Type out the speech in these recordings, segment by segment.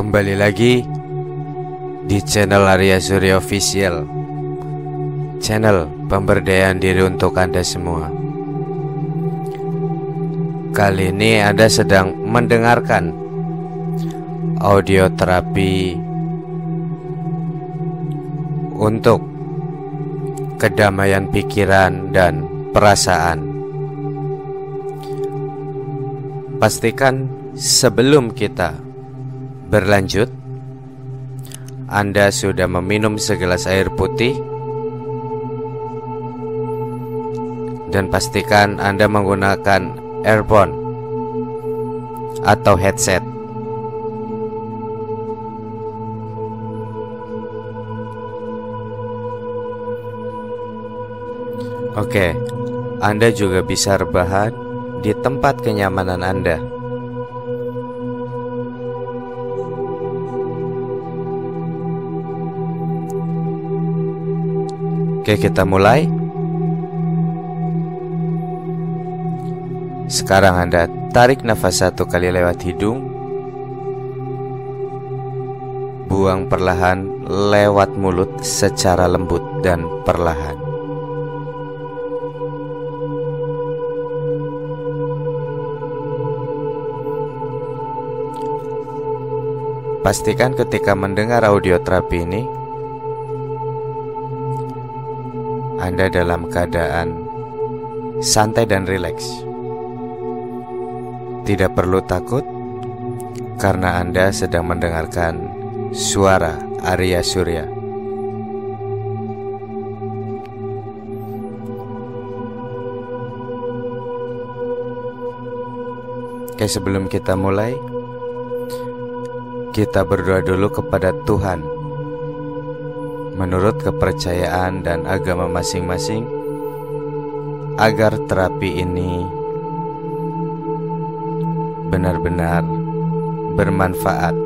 Kembali lagi di channel Arya Surya Official. Channel pemberdayaan diri untuk Anda semua. Kali ini Anda sedang mendengarkan audio terapi untuk kedamaian pikiran dan perasaan. Pastikan sebelum kita berlanjut. Anda sudah meminum segelas air putih. Dan pastikan Anda menggunakan earphone atau headset. Oke, Anda juga bisa rebahan di tempat kenyamanan Anda. Oke, kita mulai. Sekarang Anda tarik nafas satu kali lewat hidung. Buang perlahan lewat mulut secara lembut dan perlahan. Pastikan ketika mendengar audio terapi ini Anda dalam keadaan santai dan rileks. Tidak perlu takut karena Anda sedang mendengarkan suara Arya Surya. Oke, sebelum kita mulai, kita berdoa dulu kepada Tuhan menurut kepercayaan dan agama masing-masing agar terapi ini benar-benar bermanfaat.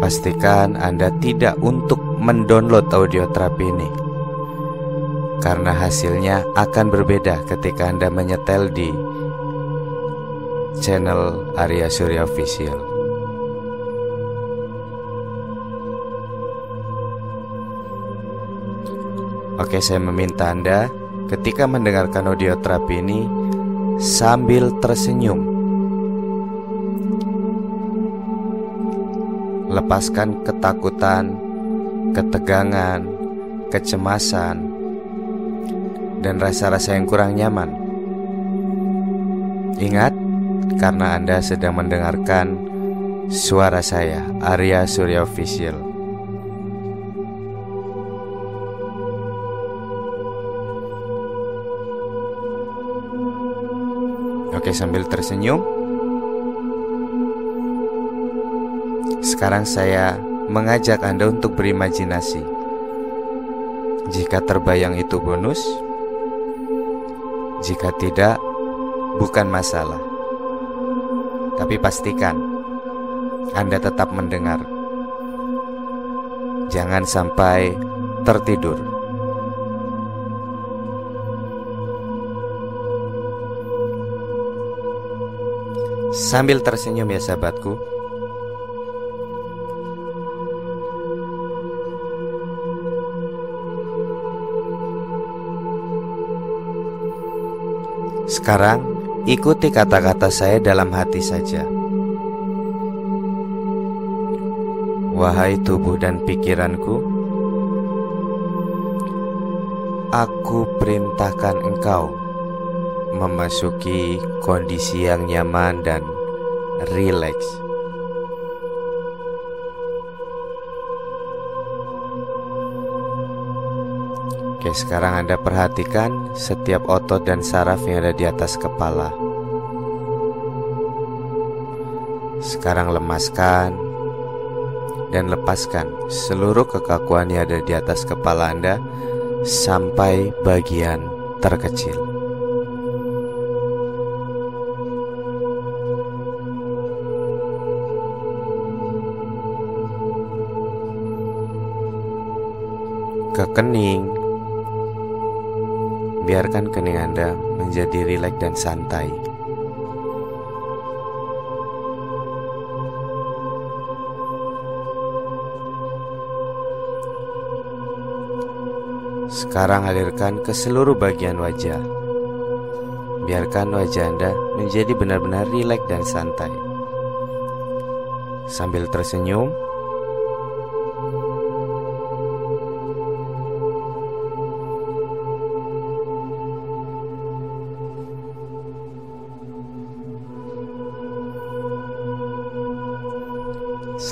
Pastikan Anda tidak untuk mendownload audio terapi ini karena hasilnya akan berbeda ketika Anda menyetel di channel Arya Surya Official. Oke, saya meminta Anda ketika mendengarkan audio terapi ini sambil tersenyum. Lepaskan ketakutan, ketegangan, kecemasan, dan rasa-rasa yang kurang nyaman. Ingat, karena Anda sedang mendengarkan suara saya, Arya Surya Official. Oke sambil tersenyum. Sekarang saya mengajak Anda untuk berimajinasi. Jika terbayang itu bonus Jika tidak, bukan masalah. Tapi pastikan Anda tetap mendengar. Jangan sampai tertidur Sambil tersenyum ya sahabatku. Sekarang ikuti kata-kata saya dalam hati saja. Wahai tubuh dan pikiranku Aku perintahkan engkau memasuki kondisi yang nyaman dan rileks. Oke, sekarang Anda perhatikan setiap otot dan saraf yang ada di atas kepala. Sekarang lemaskan dan lepaskan seluruh kekakuan yang ada di atas kepala Anda sampai bagian terkecil. kening. Biarkan kening Anda menjadi rileks dan santai. Sekarang alirkan ke seluruh bagian wajah. Biarkan wajah Anda menjadi benar-benar rileks dan santai. Sambil tersenyum,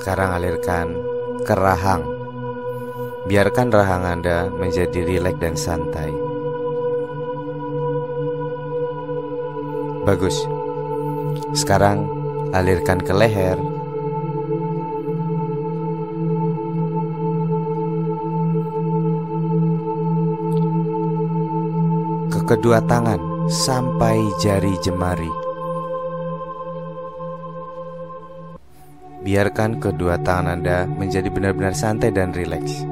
Sekarang alirkan ke rahang. Biarkan rahang Anda menjadi rileks dan santai. Bagus. Sekarang alirkan ke leher. Ke kedua tangan sampai jari jemari. Biarkan kedua tangan Anda menjadi benar-benar santai dan rileks.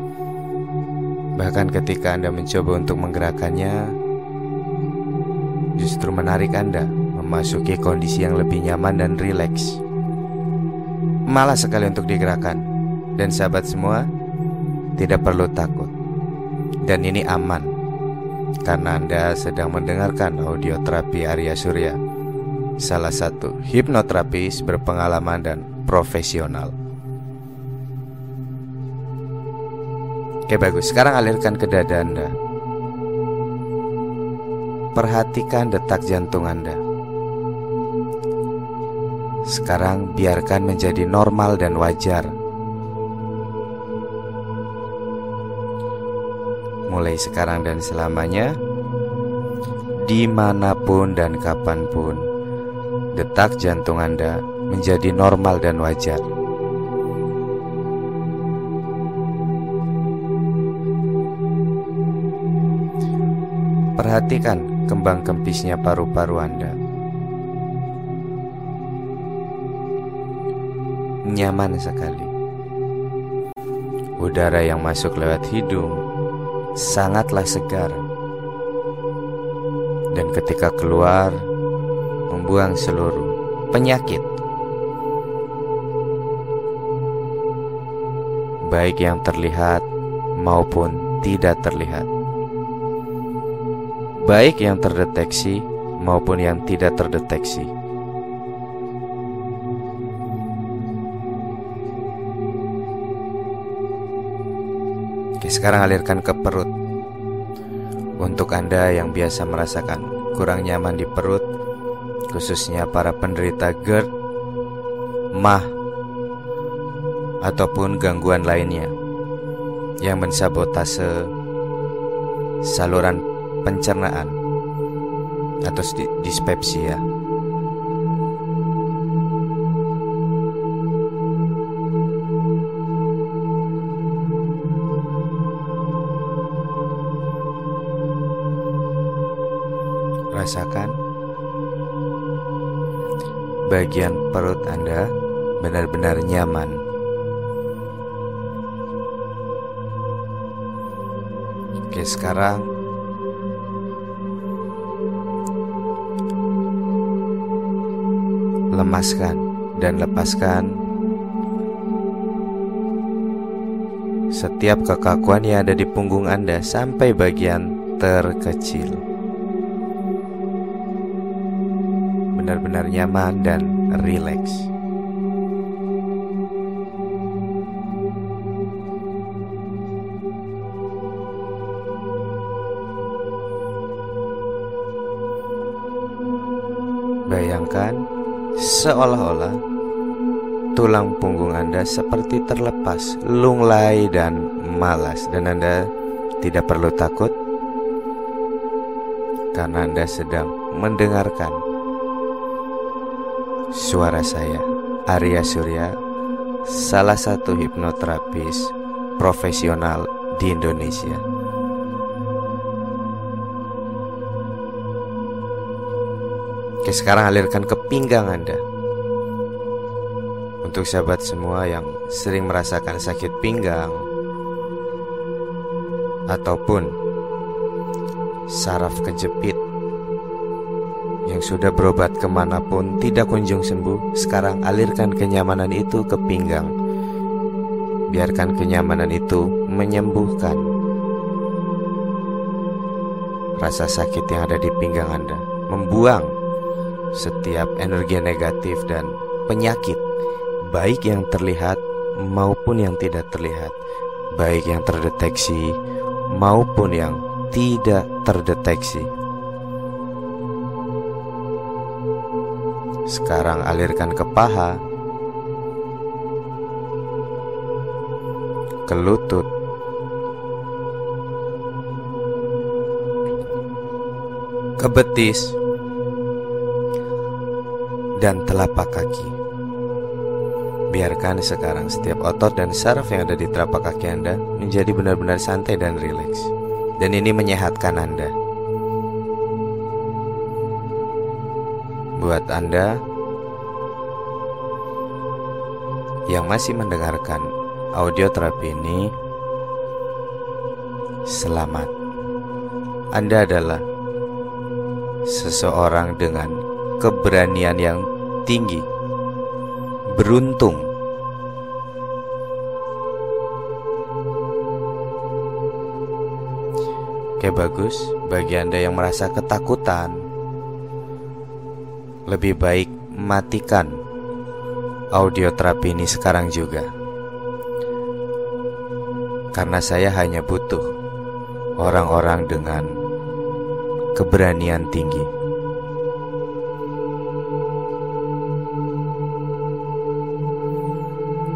Bahkan ketika Anda mencoba untuk menggerakkannya, justru menarik Anda memasuki kondisi yang lebih nyaman dan rileks. Malah sekali untuk digerakkan. Dan sahabat semua, tidak perlu takut. Dan ini aman karena Anda sedang mendengarkan audio terapi Arya Surya, salah satu hipnoterapis berpengalaman dan profesional. Oke bagus, sekarang alirkan ke dada Anda. Perhatikan detak jantung Anda. Sekarang biarkan menjadi normal dan wajar. Mulai sekarang dan selamanya, di mana pun dan kapan pun, detak jantung Anda menjadi normal dan wajar. Perhatikan kembang kempisnya paru-paru Anda. Nyaman sekali. Udara yang masuk lewat hidung sangatlah segar. Dan ketika keluar, membuang seluruh penyakit baik yang terlihat maupun tidak terlihat, baik yang terdeteksi maupun yang tidak terdeteksi. Oke, sekarang alirkan ke perut. Untuk Anda yang biasa merasakan kurang nyaman di perut, khususnya para penderita GERD, MAH, ataupun gangguan lainnya yang mensabotase saluran pencernaan atau dispepsia. Rasakan bagian perut Anda benar-benar nyaman. Oke, sekarang lemaskan dan lepaskan setiap kekakuan yang ada di punggung Anda sampai bagian terkecil. Benar-benar nyaman dan rileks. Bayangkan seolah-olah tulang punggung Anda seperti terlepas, lunglai dan malas dan Anda tidak perlu takut karena Anda sedang mendengarkan suara saya, Arya Surya, salah satu hipnoterapis profesional di Indonesia. Oke sekarang alirkan ke pinggang Anda. Untuk sahabat semua yang sering merasakan sakit pinggang Ataupun saraf kejepit Yang sudah berobat ke mana pun tidak kunjung sembuh Sekarang alirkan kenyamanan itu ke pinggang. Biarkan kenyamanan itu menyembuhkan rasa sakit yang ada di pinggang Anda, membuang setiap energi negatif dan penyakit, baik yang terlihat maupun yang tidak terlihat, baik yang terdeteksi maupun yang tidak terdeteksi. Sekarang alirkan ke paha, ke lutut, ke betis, dan telapak kaki. Biarkan sekarang setiap otot dan saraf yang ada di telapak kaki Anda menjadi benar-benar santai dan rileks. Dan ini menyehatkan Anda. Buat Anda yang masih mendengarkan audio terapi ini, selamat. Anda adalah seseorang dengan keberanian yang tinggi, beruntung. Oke bagus, bagi Anda yang merasa ketakutan Lebih baik matikan audio terapi ini sekarang juga. Karena saya hanya butuh orang-orang dengan keberanian tinggi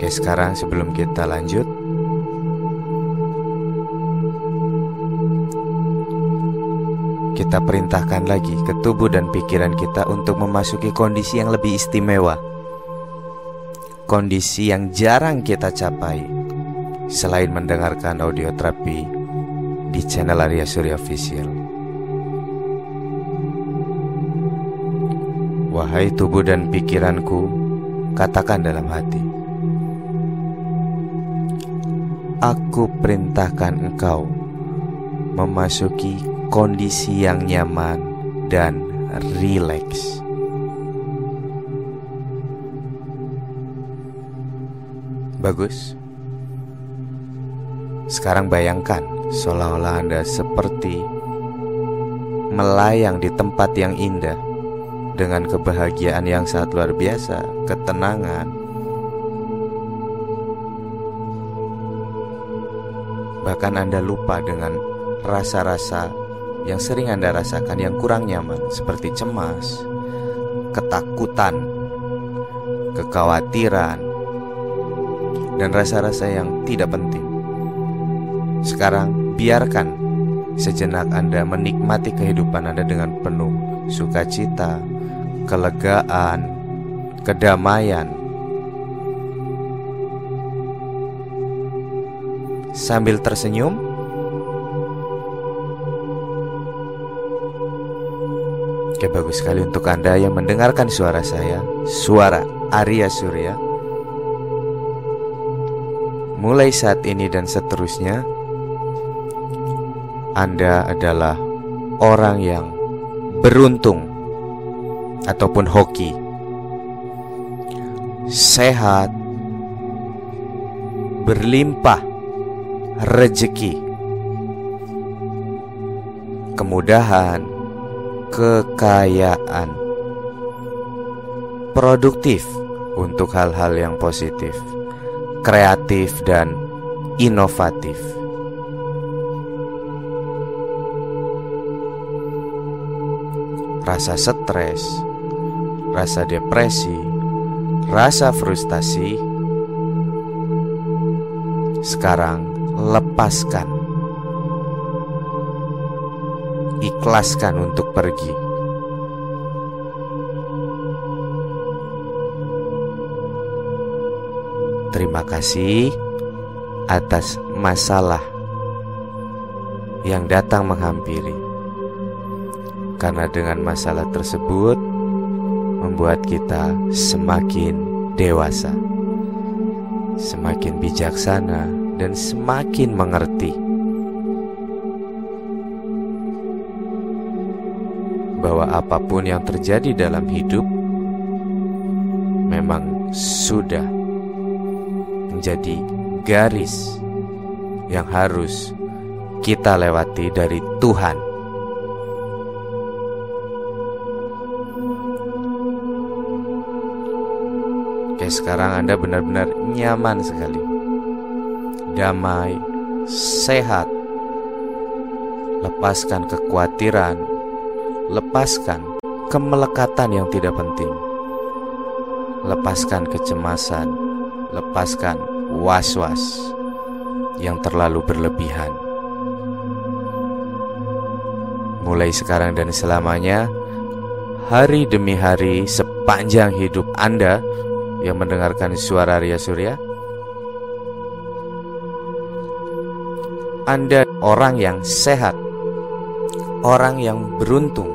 Oke sekarang sebelum kita lanjut Kita perintahkan lagi ke tubuh dan pikiran kita untuk memasuki kondisi yang lebih istimewa. Kondisi yang jarang kita capai. Selain mendengarkan audio terapi di channel Arya Surya Official. Wahai tubuh dan pikiranku, katakan dalam hati Aku perintahkan engkau memasuki kondisi yang nyaman dan rileks. Bagus. Sekarang bayangkan seolah-olah Anda seperti melayang di tempat yang indah dengan kebahagiaan yang sangat luar biasa, ketenangan, Bahkan Anda lupa dengan rasa-rasa yang sering Anda rasakan yang kurang nyaman seperti cemas, ketakutan, kekhawatiran, dan rasa-rasa yang tidak penting. Sekarang biarkan sejenak Anda menikmati kehidupan Anda dengan penuh sukacita, kelegaan, kedamaian, sambil tersenyum. Oke bagus sekali untuk Anda yang mendengarkan suara saya. Suara Arya Surya. Mulai saat ini dan seterusnya Anda adalah orang yang beruntung Ataupun hoki. Sehat Berlimpah rezeki, kemudahan, kekayaan, produktif untuk hal-hal yang positif, kreatif, dan inovatif. Rasa stres, rasa depresi, rasa frustasi sekarang lepaskan. Ikhlaskan untuk pergi. Terima kasih atas masalah yang datang menghampiri. Karena dengan masalah tersebut membuat kita semakin dewasa, semakin bijaksana, dan semakin mengerti bahwa apa pun yang terjadi dalam hidup memang sudah menjadi garis yang harus kita lewati dari Tuhan. Oke, sekarang Anda benar-benar nyaman sekali. Damai, sehat. Lepaskan kekhawatiran, lepaskan kemelekatan yang tidak penting. Lepaskan kecemasan, lepaskan was-was yang terlalu berlebihan. Mulai sekarang dan selamanya, hari demi hari sepanjang hidup Anda yang mendengarkan suara Ria Surya, Anda orang yang sehat, orang yang beruntung.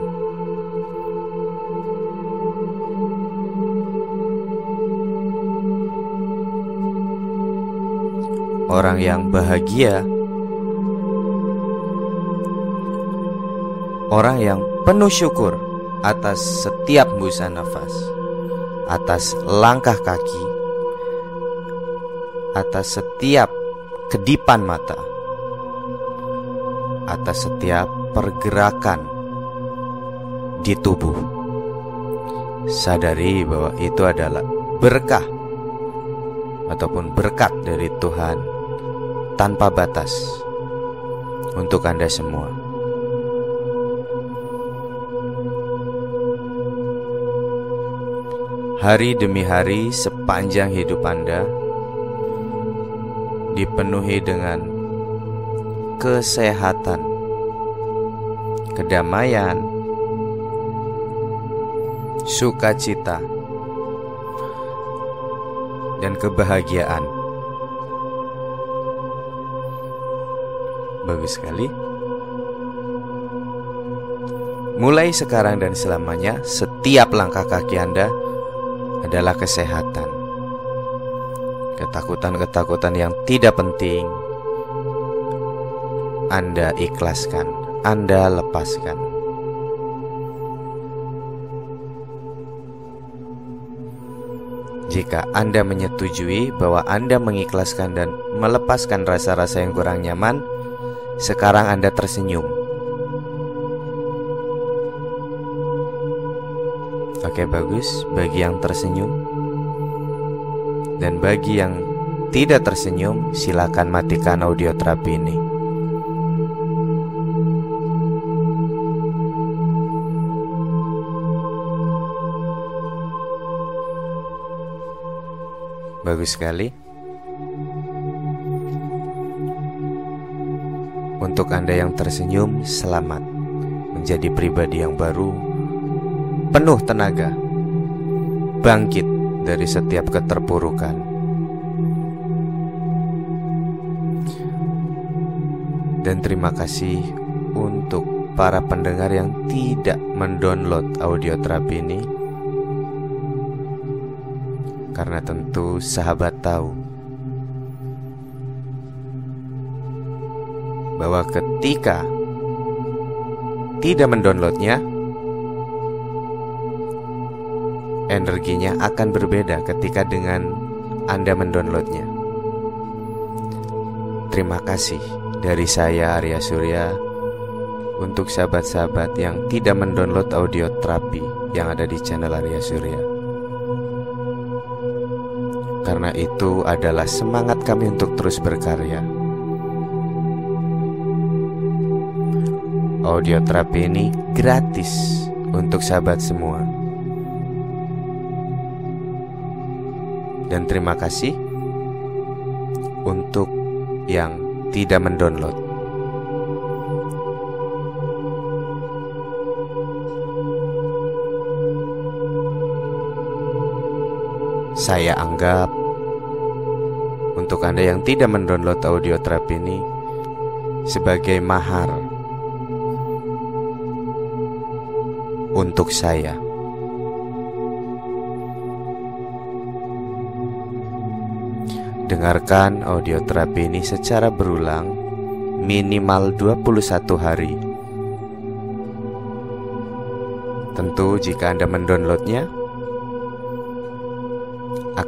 Orang yang bahagia, orang yang penuh syukur atas setiap hembusan nafas, atas langkah kaki, atas setiap kedipan mata atas setiap pergerakan di tubuh. Sadari bahwa itu adalah berkah ataupun berkat dari Tuhan tanpa batas untuk Anda semua. Hari demi hari sepanjang hidup Anda dipenuhi dengan kesehatan, kedamaian, sukacita, dan kebahagiaan. Bagus sekali. Mulai sekarang dan selamanya, setiap langkah kaki Anda adalah kesehatan. Ketakutan-ketakutan yang tidak penting anda ikhlaskan, Anda lepaskan. Jika Anda menyetujui bahwa Anda mengikhlaskan dan melepaskan rasa-rasa yang kurang nyaman, sekarang Anda tersenyum. Oke, bagus bagi yang tersenyum, dan bagi yang tidak tersenyum, silakan matikan audio terapi ini. Bagus sekali. Untuk Anda yang tersenyum, selamat menjadi pribadi yang baru, penuh tenaga, bangkit dari setiap keterpurukan. Dan terima kasih untuk para pendengar yang tidak mendownload audio terapi ini karena tentu sahabat tahu bahwa ketika tidak mendownloadnya, energinya akan berbeda ketika dengan Anda mendownloadnya. Terima kasih dari saya Arya Surya untuk sahabat-sahabat yang tidak mendownload audio terapi yang ada di channel Arya Surya. Karena itu adalah semangat kami untuk terus berkarya. Audio terapi ini gratis untuk sahabat semua. Dan terima kasih untuk yang tidak mendownload. Saya anggap untuk Anda yang tidak mendownload audio terapi ini sebagai mahar untuk saya. Dengarkan audio terapi ini secara berulang minimal 21 hari. Tentu jika Anda mendownloadnya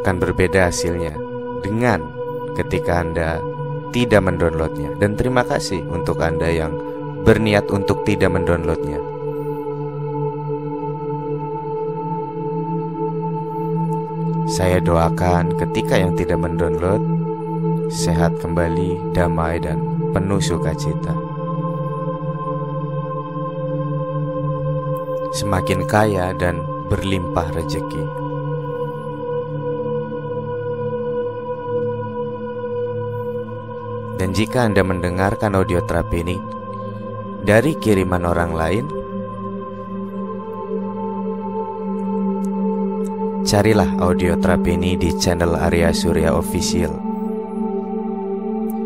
akan berbeda hasilnya dengan ketika Anda tidak mendownloadnya. Dan terima kasih untuk Anda yang berniat untuk tidak mendownloadnya. Saya doakan ketika yang tidak mendownload sehat kembali, damai dan penuh sukacita. Semakin kaya dan berlimpah rezeki. Dan jika Anda mendengarkan audio terapi ini dari kiriman orang lain, carilah audio terapi ini di channel Arya Surya Official.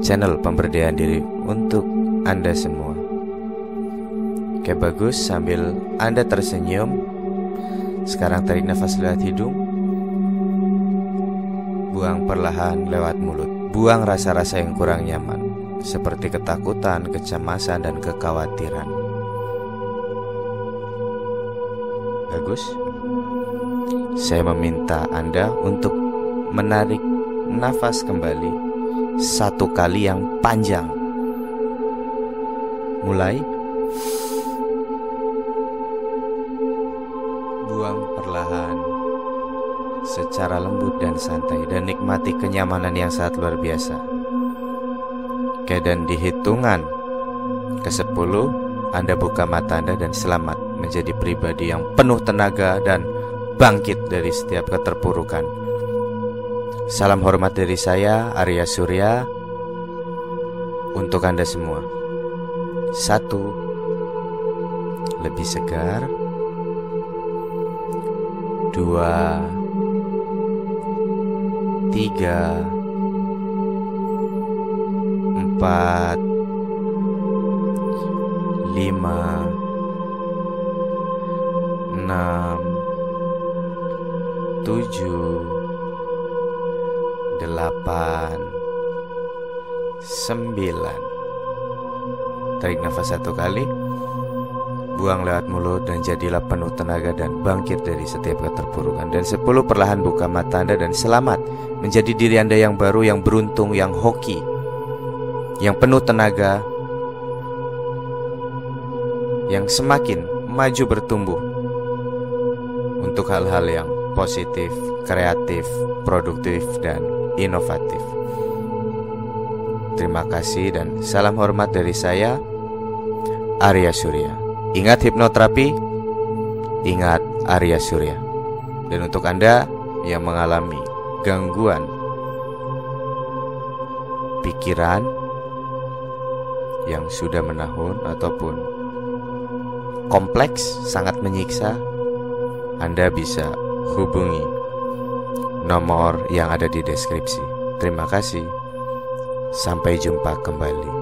Channel pemberdayaan diri untuk Anda semua. Oke bagus sambil Anda tersenyum Sekarang tarik nafas lewat hidung Buang perlahan lewat mulut Buang rasa-rasa yang kurang nyaman Seperti ketakutan, kecemasan, dan kekhawatiran. Bagus. Saya meminta Anda untuk menarik nafas kembali Satu kali yang panjang. Mulai Secara lembut dan santai Dan nikmati kenyamanan yang sangat luar biasa. Oke dan di hitungan ke sepuluh Anda buka mata Anda dan selamat Menjadi pribadi yang penuh tenaga dan bangkit dari setiap keterpurukan. Salam hormat dari saya Arya Surya Untuk Anda semua. Satu lebih segar. Dua Tiga Empat Lima Enam Tujuh Delapan Sembilan. Tarik nafas satu kali Buang lewat mulut dan jadilah penuh tenaga dan bangkit dari setiap keterpurukan. Dan sepuluh perlahan buka mata anda dan selamat Menjadi diri anda yang baru, yang beruntung, yang hoki Yang penuh tenaga Yang semakin maju bertumbuh Untuk hal-hal yang positif, kreatif, produktif, dan inovatif. Terima kasih dan salam hormat dari saya Arya Surya Ingat hipnoterapi, ingat Arya Surya. Dan untuk Anda yang mengalami gangguan pikiran yang sudah menahun ataupun kompleks sangat menyiksa, Anda bisa hubungi nomor yang ada di deskripsi. Terima kasih. Sampai jumpa kembali.